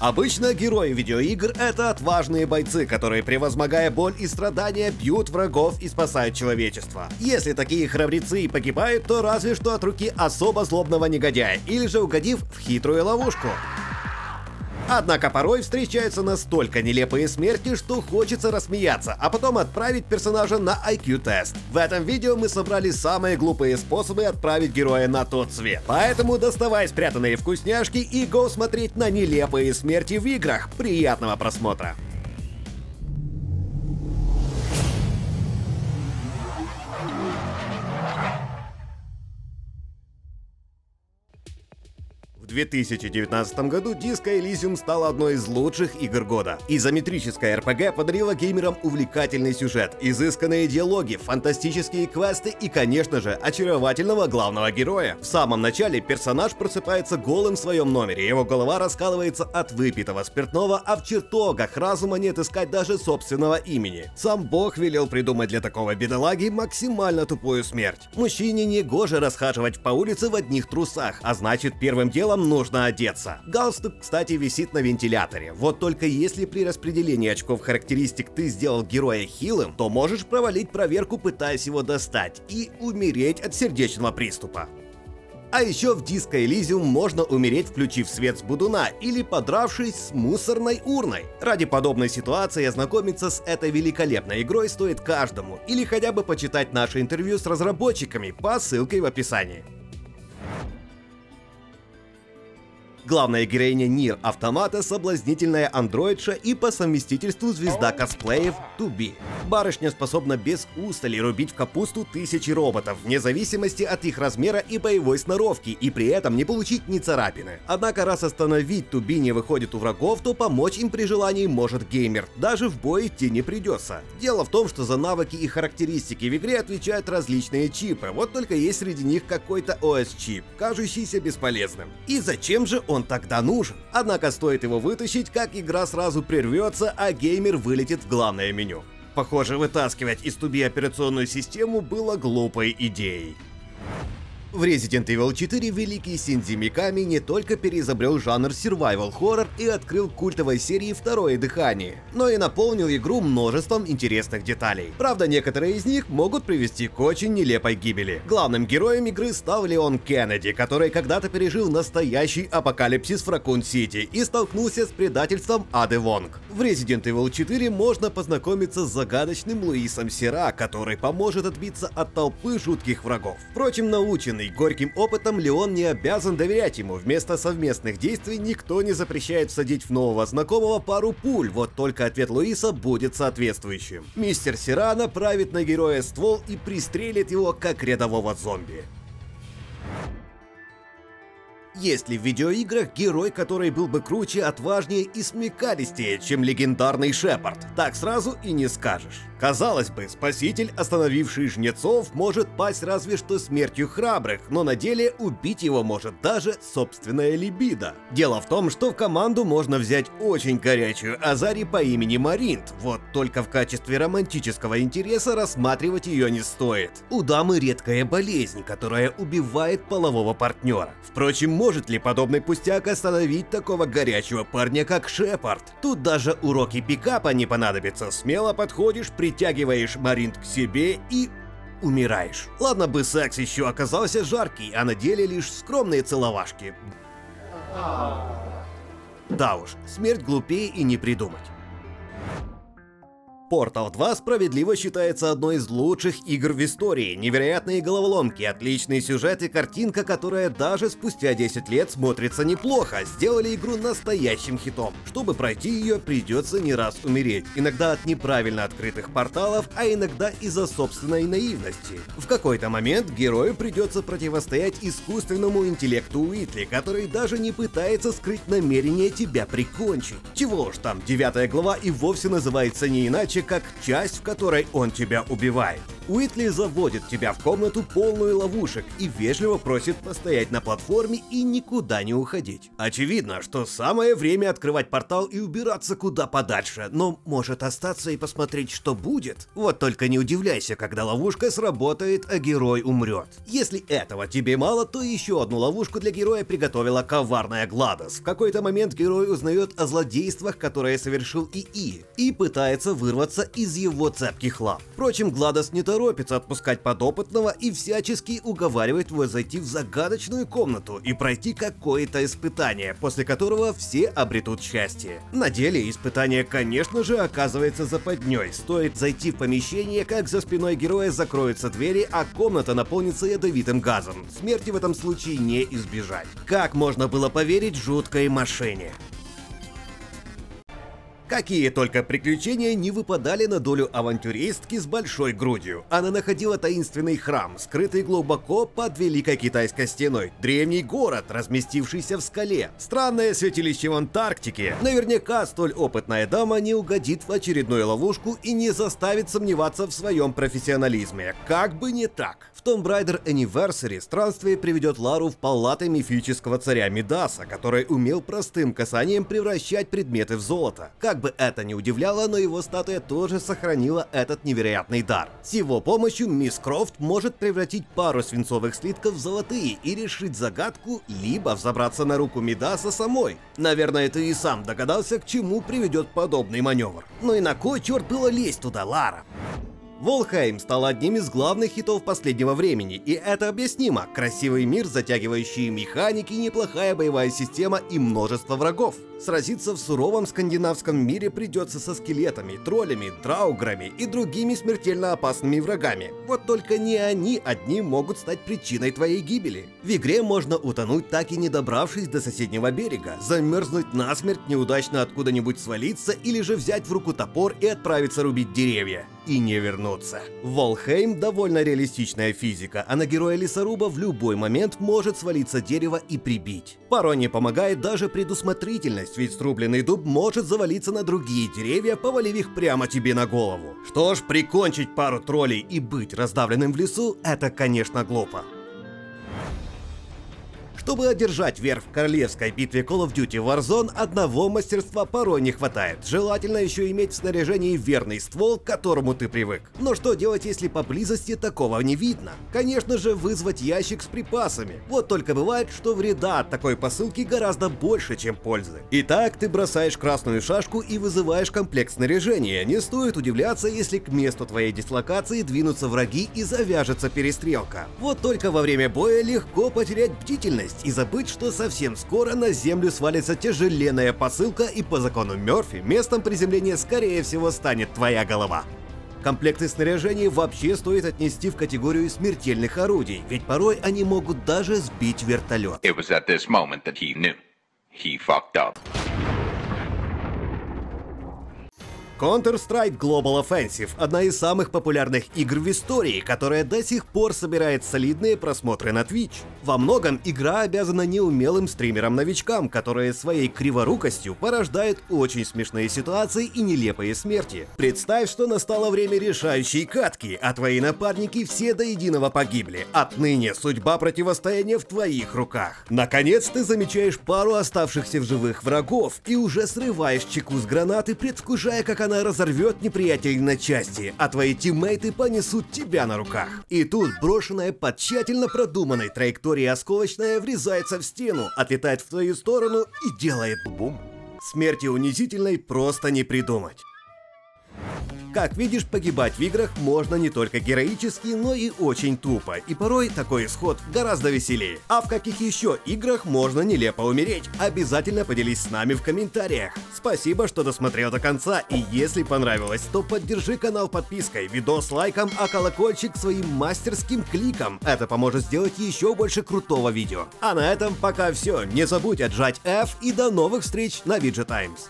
Обычно герои видеоигр — это отважные бойцы, которые, превозмогая боль и страдания, бьют врагов и спасают человечество. Если такие храбрецы и погибают, то разве что от руки особо злобного негодяя, или же угодив в хитрую ловушку. Однако порой встречаются настолько нелепые смерти, что хочется рассмеяться, а потом отправить персонажа на IQ-тест. В этом видео мы собрали самые глупые способы отправить героя на тот свет. Поэтому доставай спрятанные вкусняшки и го смотреть на нелепые смерти в играх. Приятного просмотра! 2019 году Disco Elysium стала одной из лучших игр года. Изометрическая RPG подарила геймерам увлекательный сюжет, изысканные диалоги, фантастические квесты и, конечно же, очаровательного главного героя. В самом начале персонаж просыпается голым в своем номере, его голова раскалывается от выпитого спиртного, а в чертогах разума нет искать даже собственного имени. Сам бог велел придумать для такого бедолаги максимально тупую смерть. Мужчине не гоже расхаживать по улице в одних трусах, а значит первым делом нужно одеться. Галстук, кстати, висит на вентиляторе. Вот только если при распределении очков характеристик ты сделал героя хилым, то можешь провалить проверку, пытаясь его достать, и умереть от сердечного приступа. А еще в Disco Elysium можно умереть, включив свет с будуна или подравшись с мусорной урной. Ради подобной ситуации ознакомиться с этой великолепной игрой стоит каждому, или хотя бы почитать наше интервью с разработчиками по ссылке в описании. Главная героиня Нир Автомата — соблазнительная андроидша и по совместительству звезда косплеев Туби. Барышня способна без устали рубить в капусту тысячи роботов, вне зависимости от их размера и боевой сноровки, и при этом не получить ни царапины. Однако раз остановить Туби не выходит у врагов, то помочь им при желании может геймер, даже в бой идти не придется. Дело в том, что за навыки и характеристики в игре отвечают различные чипы, вот только есть среди них какой-то OS-чип, кажущийся бесполезным. И зачем же он тогда нужен? Однако стоит его вытащить, как игра сразу прервется, а геймер вылетит в главное меню. Похоже, вытаскивать из туби операционную систему было глупой идеей. В Resident Evil 4 великий Синдзи Миками не только переизобрел жанр survival horror и открыл культовой серии «Второе дыхание», но и наполнил игру множеством интересных деталей. Правда, некоторые из них могут привести к очень нелепой гибели. Главным героем игры стал Леон Кеннеди, который когда-то пережил настоящий апокалипсис в Ракун-Сити и столкнулся с предательством Ады Вонг. В Resident Evil 4 можно познакомиться с загадочным Луисом Сера, который поможет отбиться от толпы жутких врагов. Впрочем, наученный Наученный горьким опытом, Леон не обязан доверять ему. Вместо совместных действий никто не запрещает всадить в нового знакомого пару пуль, вот только ответ Луиса будет соответствующим. Мистер Сира направит на героя ствол и пристрелит его как рядового зомби. Есть ли в видеоиграх герой, который был бы круче, отважнее и смекалистее, чем легендарный Шепард? Так сразу и не скажешь. Казалось бы, спаситель, остановивший жнецов, может пасть разве что смертью храбрых, но на деле убить его может даже собственная либидо. Дело в том, что в команду можно взять очень горячую Азари по имени Маринт, вот только в качестве романтического интереса рассматривать ее не стоит. У дамы редкая болезнь, которая убивает полового партнера. Впрочем, может ли подобный пустяк остановить такого горячего парня, как Шепард? Тут даже уроки пикапа не понадобятся, смело подходишь, при притягиваешь Маринт к себе и умираешь. Ладно бы секс еще оказался жаркий, а на деле лишь скромные целовашки. Да уж, смерть глупее и не придумать. Portal 2 справедливо считается одной из лучших игр в истории. Невероятные головоломки, отличный сюжет и картинка, которая даже спустя 10 лет смотрится неплохо, сделали игру настоящим хитом. Чтобы пройти ее, придется не раз умереть. Иногда от неправильно открытых порталов, а иногда из-за собственной наивности. В какой-то момент герою придется противостоять искусственному интеллекту Уитли, который даже не пытается скрыть намерение тебя прикончить. Чего уж там, девятая глава и вовсе называется не иначе, как часть, в которой он тебя убивает. Уитли заводит тебя в комнату полную ловушек и вежливо просит постоять на платформе и никуда не уходить. Очевидно, что самое время открывать портал и убираться куда подальше, но может остаться и посмотреть, что будет. Вот только не удивляйся, когда ловушка сработает, а герой умрет. Если этого тебе мало, то еще одну ловушку для героя приготовила коварная Гладос. В какой-то момент герой узнает о злодействах, которые совершил ИИ, и пытается вырваться из его цепких лап. Впрочем, Гладос не торопится отпускать подопытного и всячески уговаривает его зайти в загадочную комнату и пройти какое-то испытание, после которого все обретут счастье. На деле испытание, конечно же, оказывается западней. Стоит зайти в помещение, как за спиной героя закроются двери, а комната наполнится ядовитым газом. Смерти в этом случае не избежать. Как можно было поверить жуткой машине? Какие только приключения не выпадали на долю авантюристки с большой грудью. Она находила таинственный храм, скрытый глубоко под Великой Китайской стеной, древний город, разместившийся в скале, странное святилище в Антарктике. Наверняка столь опытная дама не угодит в очередную ловушку и не заставит сомневаться в своем профессионализме. Как бы не так. В Tomb Raider Anniversary странствие приведет Лару в палаты мифического царя Мидаса, который умел простым касанием превращать предметы в золото. Как бы это ни удивляло, но его статуя тоже сохранила этот невероятный дар. С его помощью мисс Крофт может превратить пару свинцовых слитков в золотые и решить загадку, либо взобраться на руку Мидаса самой. Наверное, ты и сам догадался, к чему приведет подобный маневр. Ну и на кой черт было лезть туда, Лара? Волхайм стал одним из главных хитов последнего времени, и это объяснимо. Красивый мир, затягивающие механики, неплохая боевая система и множество врагов. Сразиться в суровом скандинавском мире придется со скелетами, троллями, драуграми и другими смертельно опасными врагами. Вот только не они одни могут стать причиной твоей гибели. В игре можно утонуть, так и не добравшись до соседнего берега, замерзнуть насмерть, неудачно откуда-нибудь свалиться или же взять в руку топор и отправиться рубить деревья. И не вернуться. Волхейм довольно реалистичная физика, а на героя лесоруба в любой момент может свалиться дерево и прибить. Порой не помогает даже предусмотрительность, ведь срубленный дуб может завалиться на другие деревья, повалив их прямо тебе на голову. Что ж, прикончить пару троллей и быть раздавленным в лесу – это, конечно, глупо. Чтобы одержать верх в королевской битве Call of Duty Warzone, одного мастерства порой не хватает. Желательно еще иметь в снаряжении верный ствол, к которому ты привык. Но что делать, если поблизости такого не видно? Конечно же, вызвать ящик с припасами. Вот только бывает, что вреда от такой посылки гораздо больше, чем пользы. Итак, ты бросаешь красную шашку и вызываешь комплект снаряжения. Не стоит удивляться, если к месту твоей дислокации двинутся враги и завяжется перестрелка. Вот только во время боя легко потерять бдительность и забыть, что совсем скоро на землю свалится тяжеленная посылка и по закону Мерфи местом приземления скорее всего станет твоя голова. Комплекты снаряжения вообще стоит отнести в категорию смертельных орудий, ведь порой они могут даже сбить вертолет. Counter-Strike Global Offensive – одна из самых популярных игр в истории, которая до сих пор собирает солидные просмотры на Twitch. Во многом игра обязана неумелым стримерам-новичкам, которые своей криворукостью порождают очень смешные ситуации и нелепые смерти. Представь, что настало время решающей катки, а твои напарники все до единого погибли. Отныне судьба противостояния в твоих руках. Наконец ты замечаешь пару оставшихся в живых врагов и уже срываешь чеку с гранаты, предвкушая, как она разорвет неприятелей на части, а твои тиммейты понесут тебя на руках. И тут брошенная под тщательно продуманной траекторией осколочная врезается в стену, отлетает в твою сторону и делает бум. Смерти унизительной просто не придумать. Как видишь, погибать в играх можно не только героически, но и очень тупо, и порой такой исход гораздо веселее. А в каких еще играх можно нелепо умереть? Обязательно поделись с нами в комментариях. Спасибо, что досмотрел до конца, и если понравилось, то поддержи канал подпиской, видос лайком, а колокольчик своим мастерским кликом. Это поможет сделать еще больше крутого видео. А на этом пока все. Не забудь отжать F и до новых встреч на VG Times.